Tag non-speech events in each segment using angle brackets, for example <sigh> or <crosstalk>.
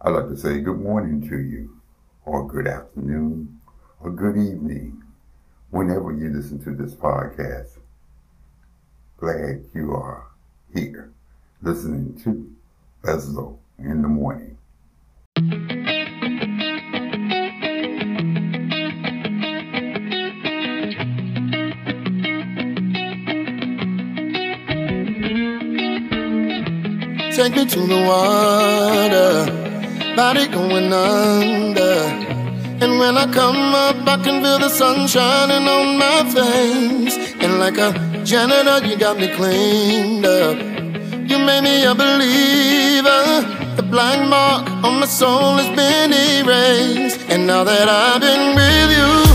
I'd like to say good morning to you, or good afternoon, or good evening, whenever you listen to this podcast. Glad you are here listening to Bezlo in the morning. Take me to the water, body going under. And when I come up, I can feel the sun shining on my face. And like a janitor, you got me cleaned up. You made me a believer. The black mark on my soul has been erased. And now that I've been with you,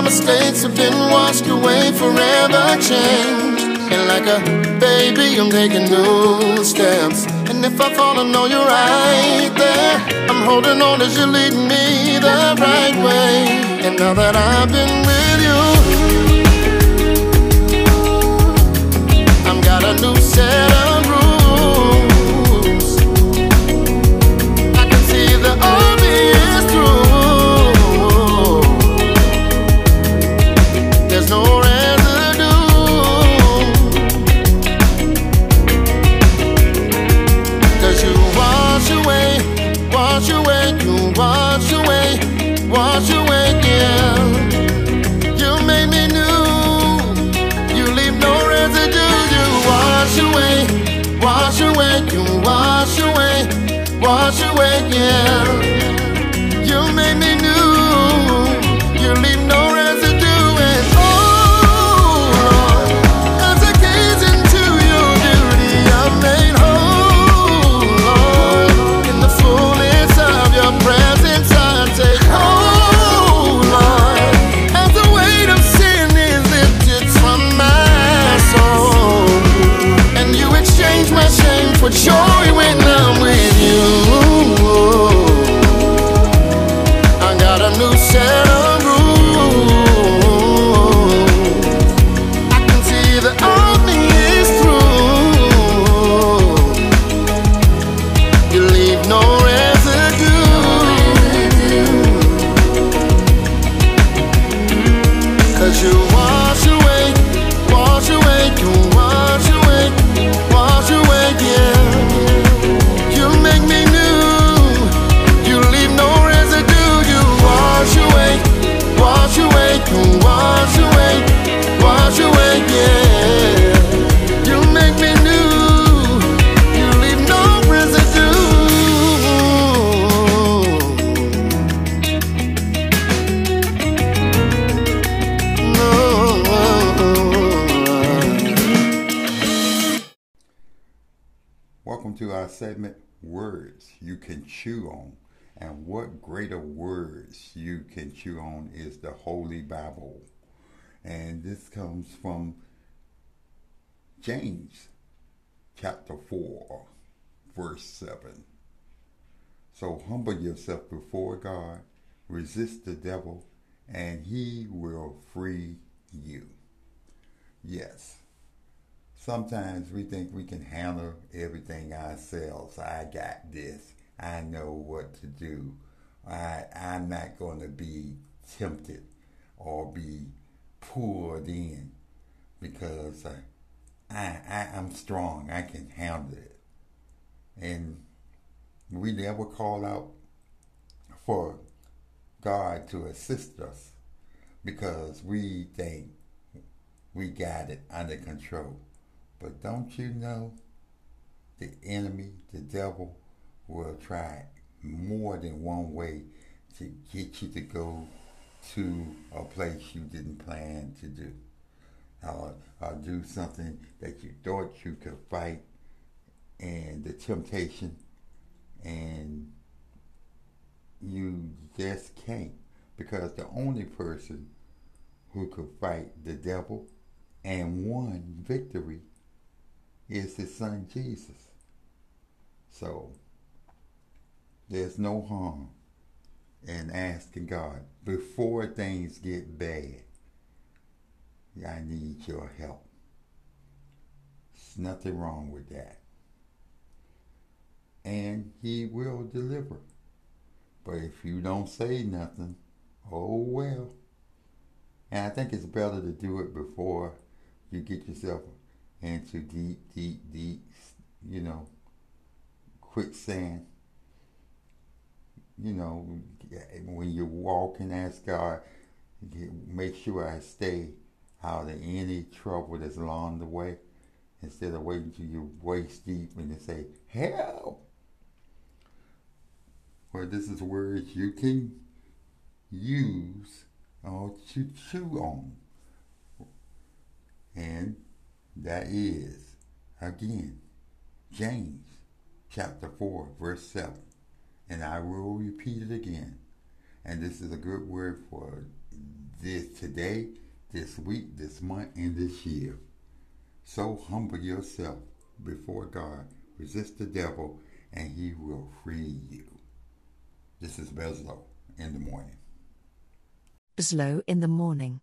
my mistakes have been washed away, forever changed. And like a baby, I'm taking new steps. And if I fall, I know you're right there. I'm holding on as you lead me the right way. And now that I've been with you, I've got a new set of you wash away, wash away, yeah. You made me new, you leave no residue. You wash away, wash away, you wash away, wash away, yeah. Can Chew On. And what greater words you can chew on is the Holy Bible. And this comes from James chapter 4, verse 7. So humble yourself before God, resist the devil, and he will free you. Yes. Sometimes we think we can handle everything ourselves. I got this. I know what to do. I, I'm not going to be tempted or be pulled in because I, I, I'm strong. I can handle it. And we never call out for God to assist us because we think we got it under control. But don't you know the enemy, the devil, will try more than one way to get you to go to a place you didn't plan to do. Or, or do something that you thought you could fight and the temptation and you just can't. Because the only person who could fight the devil and won victory is his son Jesus. So there's no harm in asking God before things get bad. I need your help. There's nothing wrong with that. And he will deliver. But if you don't say nothing, oh well. And I think it's better to do it before you get yourself into deep, deep, deep, you know, quicksand. You know, when you walk and ask God, make sure I stay out of any trouble that's along the way instead of waiting till you're waist deep and they say, help. Well, this is words you can use or to chew on. And that is, again, James chapter 4, verse 7. And I will repeat it again. And this is a good word for this today, this week, this month, and this year. So humble yourself before God, resist the devil, and he will free you. This is Beslow in the morning. Beslow in the morning.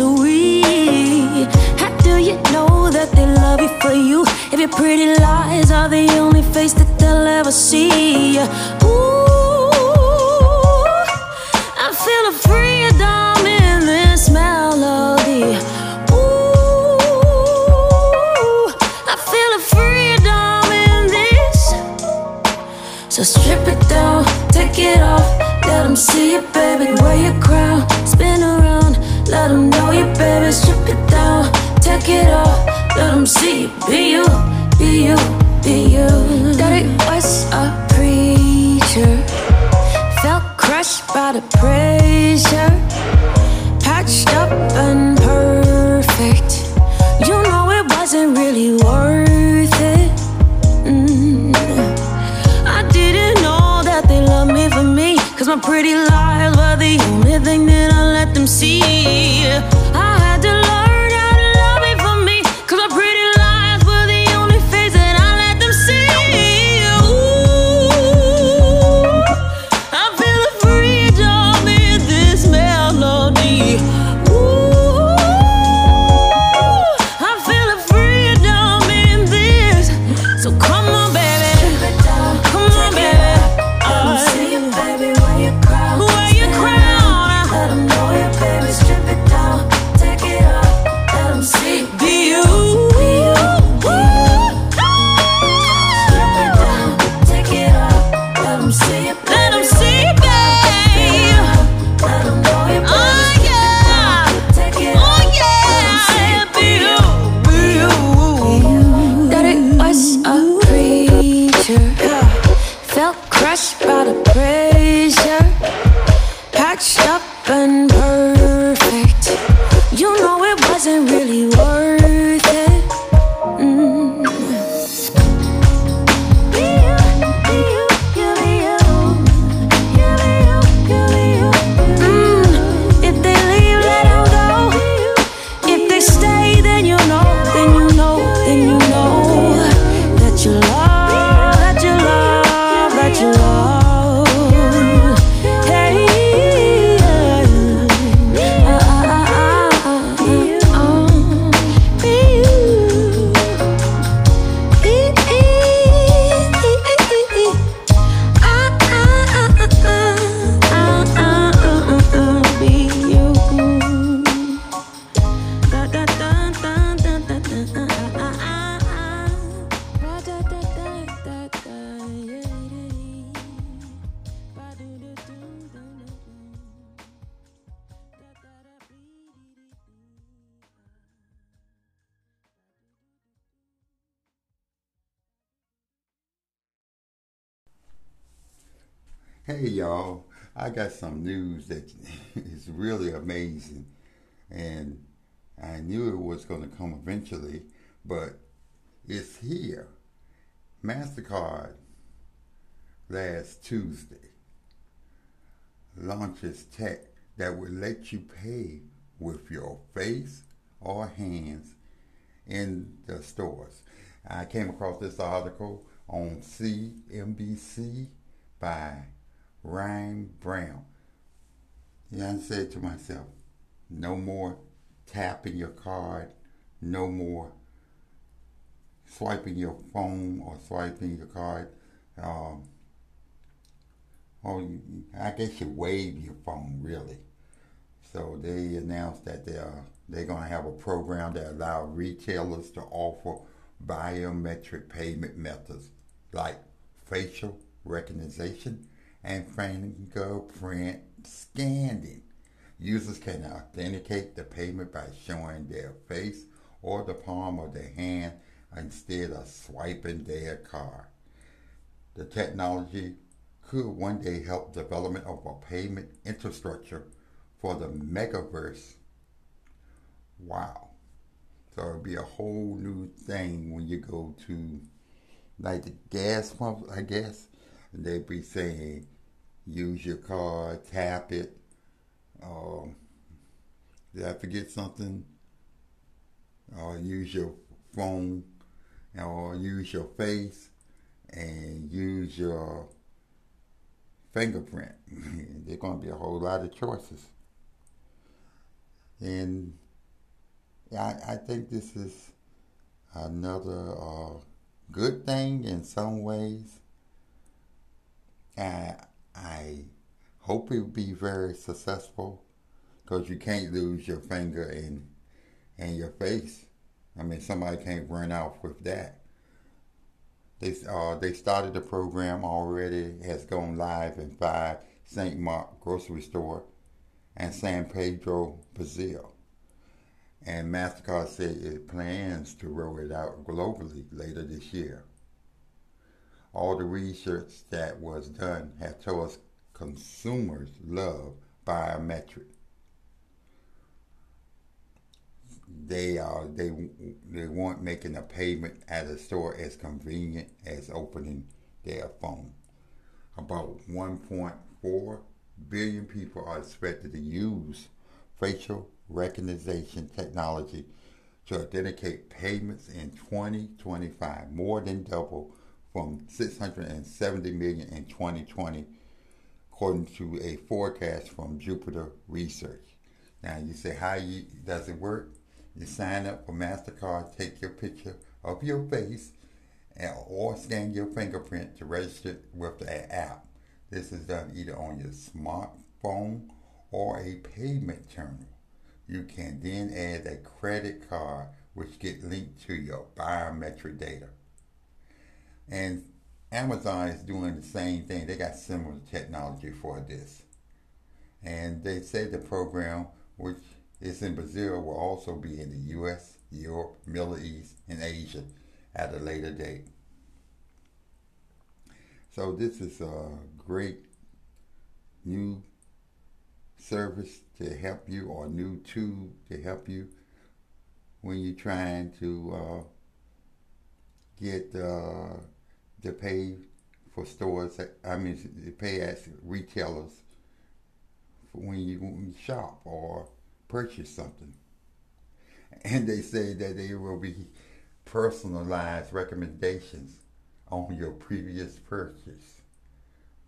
In misery. How do you know that they love you for you? If your pretty lies are the only face that they'll ever see. Ooh, I feel a freedom in this melody. Ooh, I feel a freedom in this. So strip it down, take it off. Let them see it, baby. Wear your crown, spin around. Let them know you, baby. Strip it down, take it off. Let them see you, be you, be you, be you. Daddy was a preacher, felt crushed by the pressure. Patched up and perfect. You know it wasn't really worth it. Mm. I didn't know that they love me for me. Cause my pretty lies were the only thing that see. Wasn't really worth Hey y'all, I got some news that <laughs> is really amazing. And I knew it was going to come eventually, but it's here. MasterCard last Tuesday launches tech that will let you pay with your face or hands in the stores. I came across this article on CNBC by Ryan Browne. And I said to myself, no more tapping your card, no more swiping your phone or swiping your card. Um, or I guess you wave your phone really. So they announced that they're they're going to have a program that allows retailers to offer biometric payment methods like facial recognition and fingerprint scanning. Users can authenticate the payment by showing their face or the palm of their hand instead of swiping their card. The technology could one day help development of a payment infrastructure for the metaverse. Wow. So it'll be a whole new thing when you go to like the gas pump, I guess. And they'd be saying use your card, tap it. Um, did I forget something? Or use your phone, or use your face, and use your fingerprint. <laughs> There's going to be a whole lot of choices. And I, I think this is another uh, good thing in some ways. I, I hope it will be very successful because you can't lose your finger and and your face. I mean, somebody can't run off with that. They uh, they started the program already. Has gone live in five St. Mark grocery store and San Pedro, Brazil. And MasterCard said it plans to roll it out globally later this year. All the research that was done has told us consumers love biometric. They are they they want making a payment at a store as convenient as opening their phone. About 1.4 billion people are expected to use facial recognition technology to authenticate payments in 2025, more than double from 670 million in 2020, according to a forecast from Juniper Research. Now you say, how you, does it work? You sign up for MasterCard, take your picture of your face, and, or scan your fingerprint to register with the app. This is done either on your smartphone or a payment terminal. You can then add a credit card which get linked to your biometric data. And Amazon is doing the same thing. They got similar technology for this. And they say the program, which is in Brazil, will also be in the US, Europe, Middle East, and Asia at a later date. So this is a great new service to help you or new tool to help you when you're trying to uh, get uh, to pay for stores. I mean, to pay as retailers when you, when you shop or purchase something. And they say that there will be personalized recommendations on your previous purchase.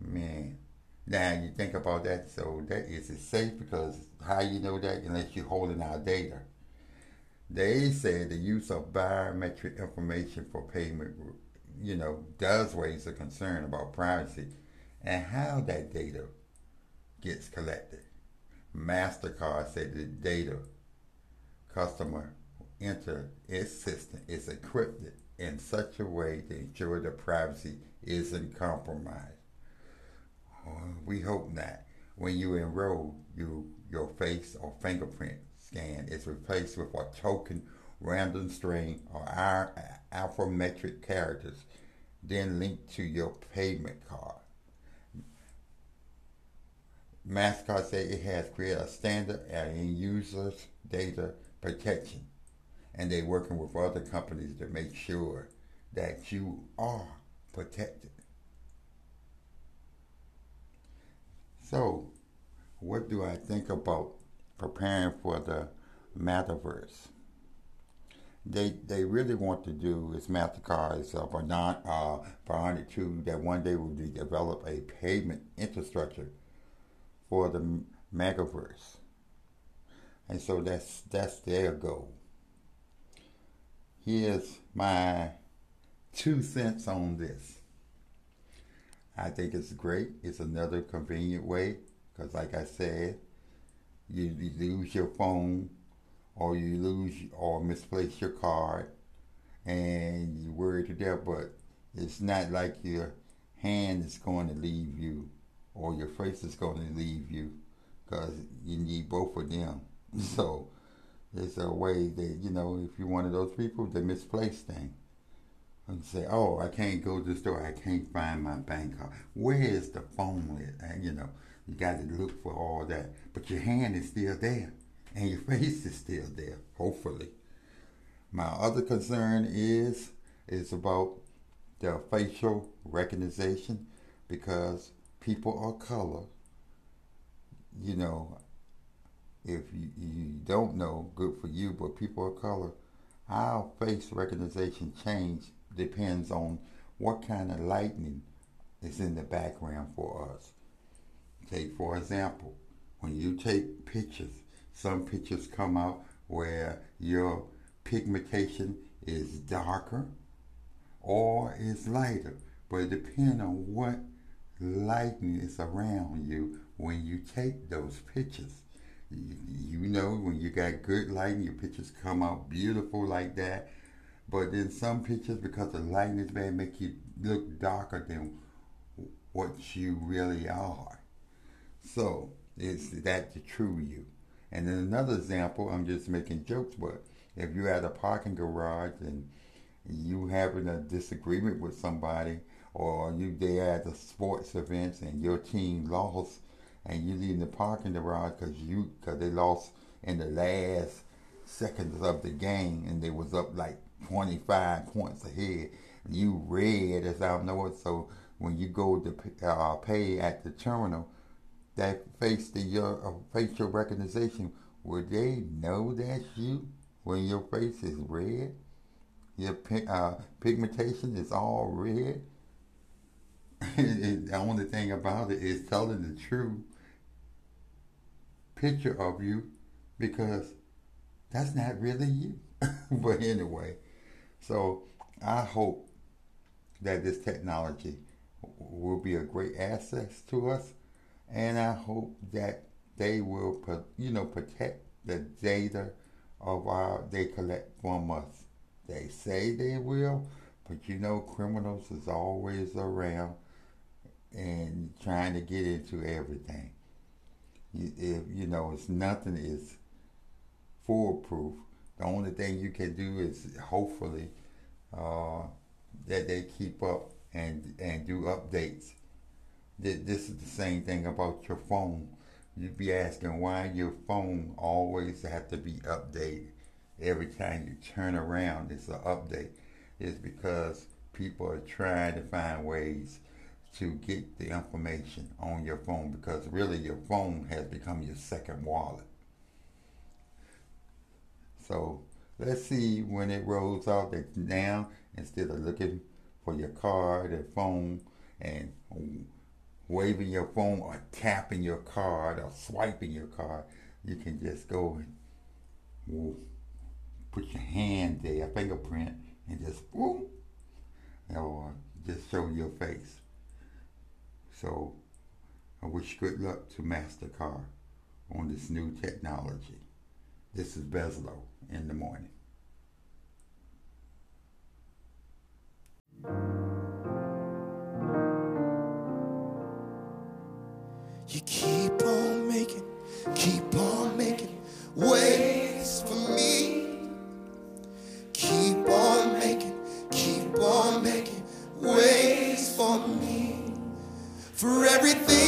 Man, now you think about that. So that is it safe because how you know that unless you're holding our data. They say the use of biometric information for payment, you know, does raise a concern about privacy and how that data gets collected. MasterCard said the data customer enter its system is encrypted in such a way to ensure the privacy isn't compromised. Uh, we hope not. When you enroll, you, your face or fingerprint scan is replaced with a token random string or alphametric characters, then linked to your payment card. MasterCard say it has created a standard in users' data protection, and they're working with other companies to make sure that you are protected. So, what do I think about preparing for the metaverse? They they really want to do is Mastercard is for uh, for to that one day will develop a payment infrastructure for the metaverse, and so that's that's their goal. Here's my two cents on this. I think it's great. It's another convenient way because, like I said, you, you lose your phone or you lose or misplace your card and you're worried to death, but it's not like your hand is going to leave you or your face is going to leave you because you need both of them. <laughs> So it's a way that, you know, if you're one of those people that misplace things and say, "Oh, I can't go to the store. I can't find my bank card. Where is the phone at?" And you know, you got to look for all that, but your hand is still there, and your <laughs> face is still there. Hopefully, my other concern is is about the facial recognition because people of color, you know, if you, you don't know, good for you, but people of color, our face recognition change depends on what kind of lightning is in the background for us. Take, for example, when you take pictures, some pictures come out where your pigmentation is darker or is lighter, but it depends on what lighting is around you when you take those pictures. You, know, when you got good lighting, your pictures come out beautiful like that. But then some pictures, because the lighting is bad, make you look darker than what you really are. So is that the true you? And then another example, I'm just making jokes, but if you're at a parking garage and you having a disagreement with somebody, or you there at the sports events and your team lost, and you leave the parking garage because you because they lost in the last seconds of the game and they was up like 25 points ahead. You red as I know it. So when you go to uh, pay at the terminal, that face the your uh, facial recognition, would they know that's you when your face is red? Your uh, pigmentation is all red. <laughs> the only thing about it is telling the true picture of you because that's not really you. <laughs> but anyway, so I hope that this technology will be a great asset to us, and I hope that they will, you know, protect the data of our they collect from us. They say they will, but you know, criminals is always around and trying to get into everything. If you know, it's nothing is foolproof. The only thing you can do is hopefully uh, that they keep up and and do updates. This is the same thing about your phone. You'd be asking why your phone always have to be updated every time you turn around. It's an update. It's because people are trying to find ways to get the information on your phone because really your phone has become your second wallet. So let's see when it rolls out that now instead of looking for your card or phone and waving your phone or tapping your card or swiping your card, you can just go and put your hand there, fingerprint, and just boom, or just show your face. So I wish good luck to MasterCard on this new technology. This is Beslow in the morning. You keep on making, keep on making ways for me. Keep on making, keep on making ways for me. For everything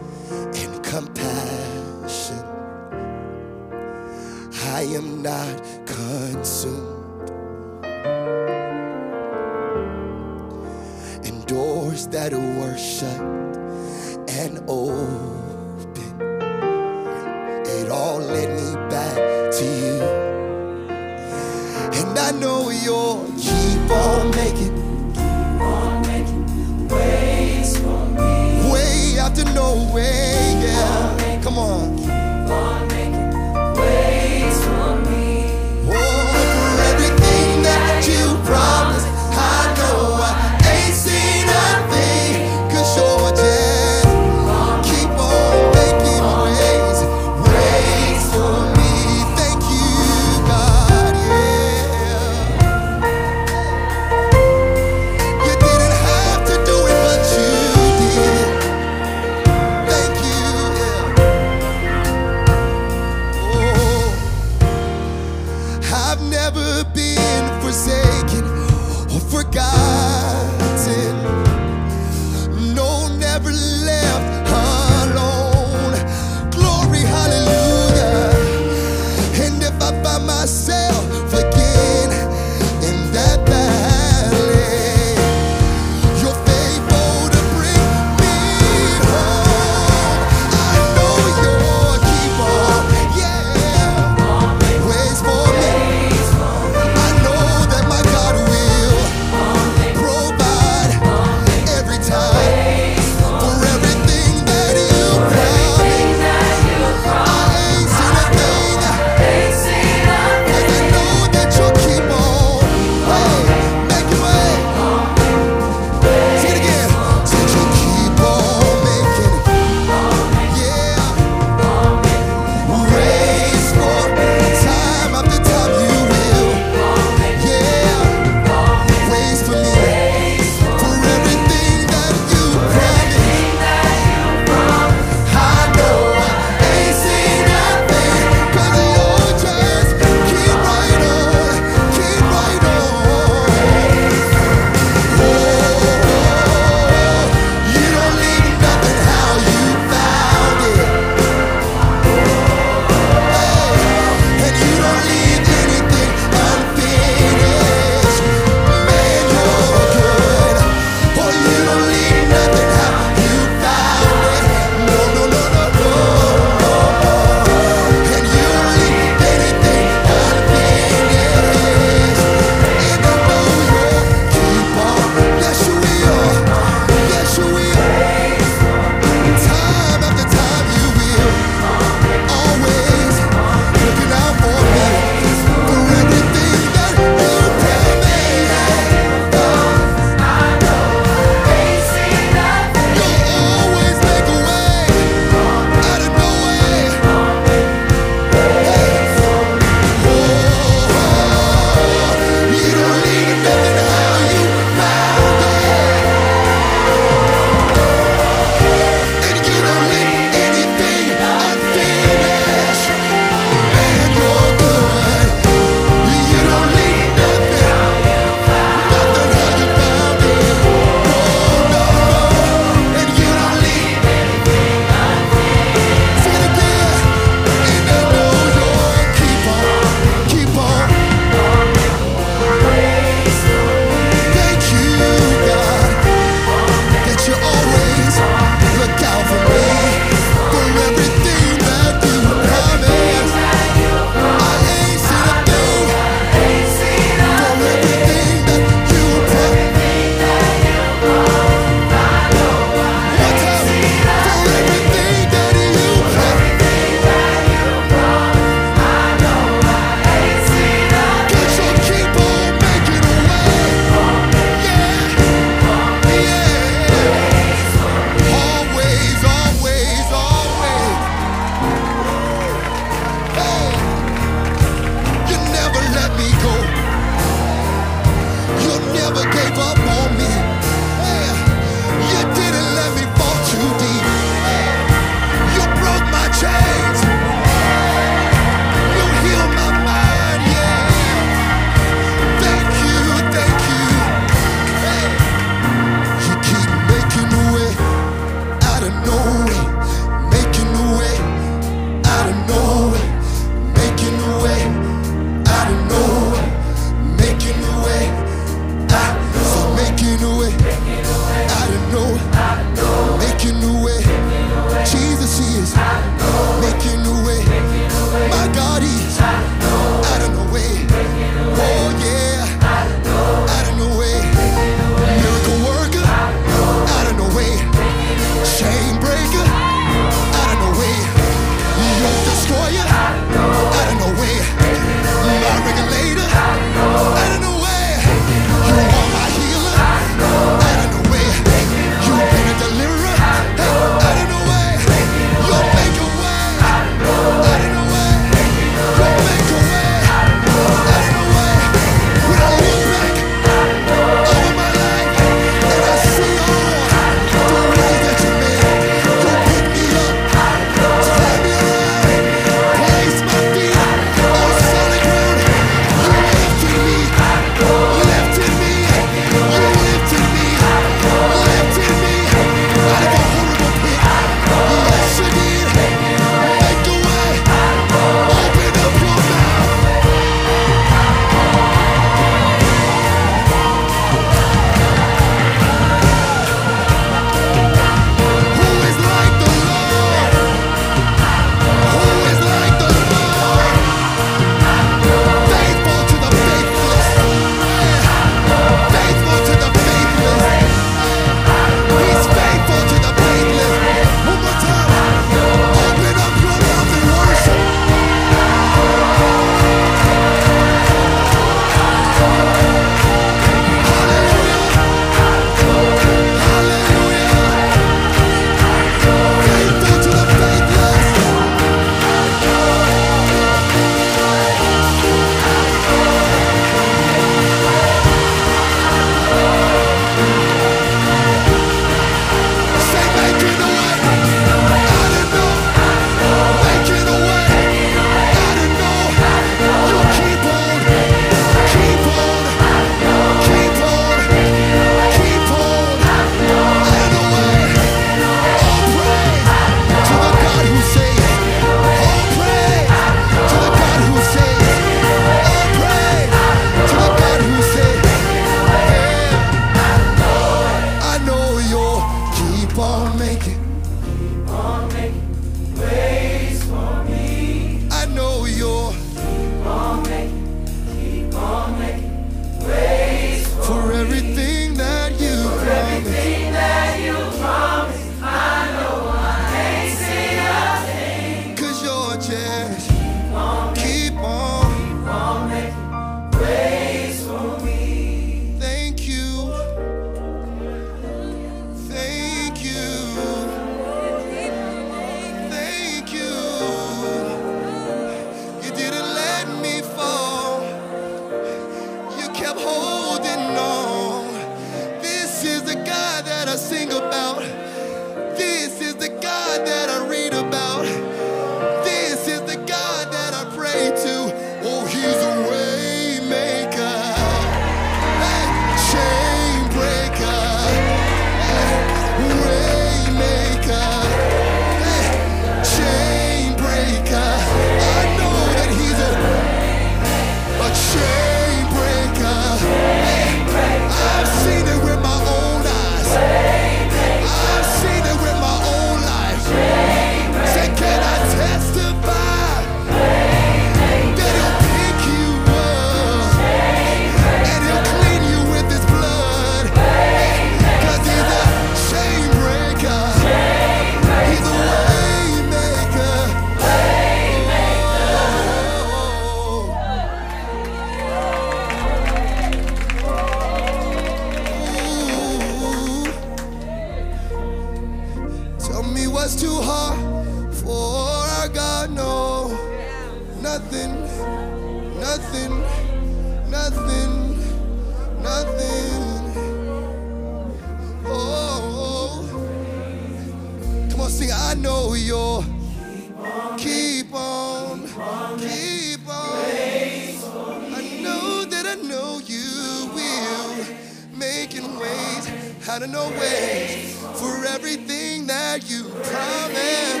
out of no way for everything that you promised.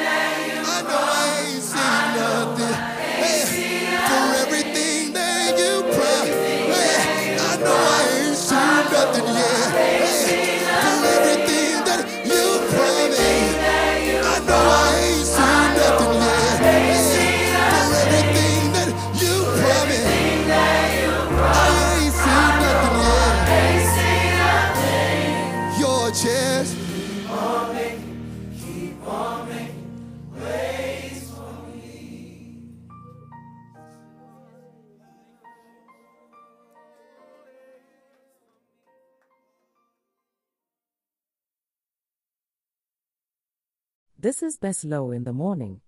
I know I This is best low in the morning,